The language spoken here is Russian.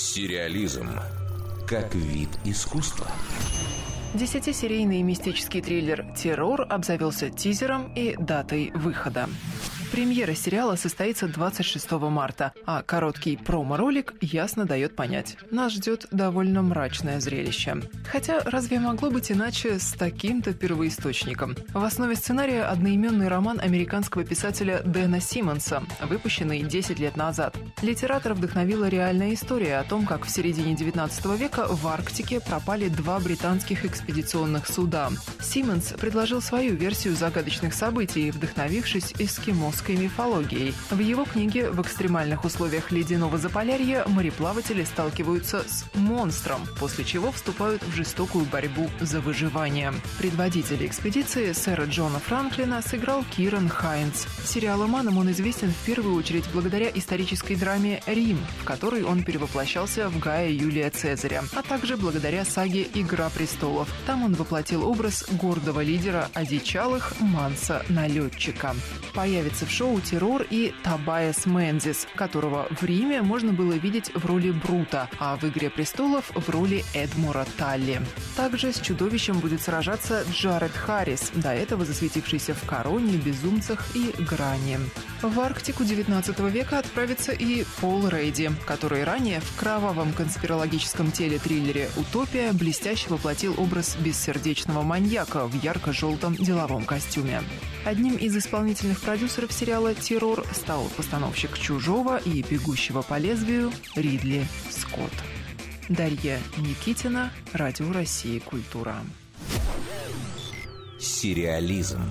Сериализм как вид искусства. Десятисерийный мистический триллер «Террор» обзавелся тизером и датой выхода. Премьера сериала состоится 26 марта, а короткий промо-ролик ясно дает понять. Нас ждет довольно мрачное зрелище. Хотя разве могло быть иначе с таким-то первоисточником? В основе сценария одноименный роман американского писателя Дэна Симмонса, выпущенный 10 лет назад. Литератора вдохновила реальная история о том, как в середине 19 века в Арктике пропали два британских экспедиционных суда. Симмонс предложил свою версию загадочных событий, вдохновившись эскимос русской мифологией. В его книге «В экстремальных условиях ледяного заполярья» мореплаватели сталкиваются с монстром, после чего вступают в жестокую борьбу за выживание. Предводитель экспедиции сэра Джона Франклина сыграл Киран Хайнц. Сериаломаном он известен в первую очередь благодаря исторической драме «Рим», в которой он перевоплощался в Гая Юлия Цезаря, а также благодаря саге «Игра престолов». Там он воплотил образ гордого лидера одичалых Манса-налетчика. Появится в шоу «Террор» и Табайас Мензис, которого в Риме можно было видеть в роли Брута, а в «Игре престолов» в роли Эдмура Талли. Также с чудовищем будет сражаться Джаред Харрис, до этого засветившийся в «Короне», «Безумцах» и «Грани». В Арктику 19 века отправится и Пол Рейди, который ранее в кровавом конспирологическом теле-триллере «Утопия» блестяще воплотил образ бессердечного маньяка в ярко-желтом деловом костюме. Одним из исполнительных продюсеров сериала «Террор» стал постановщик «Чужого» и «Бегущего по лезвию» Ридли Скотт. Дарья Никитина, Радио России «Культура». Сериализм.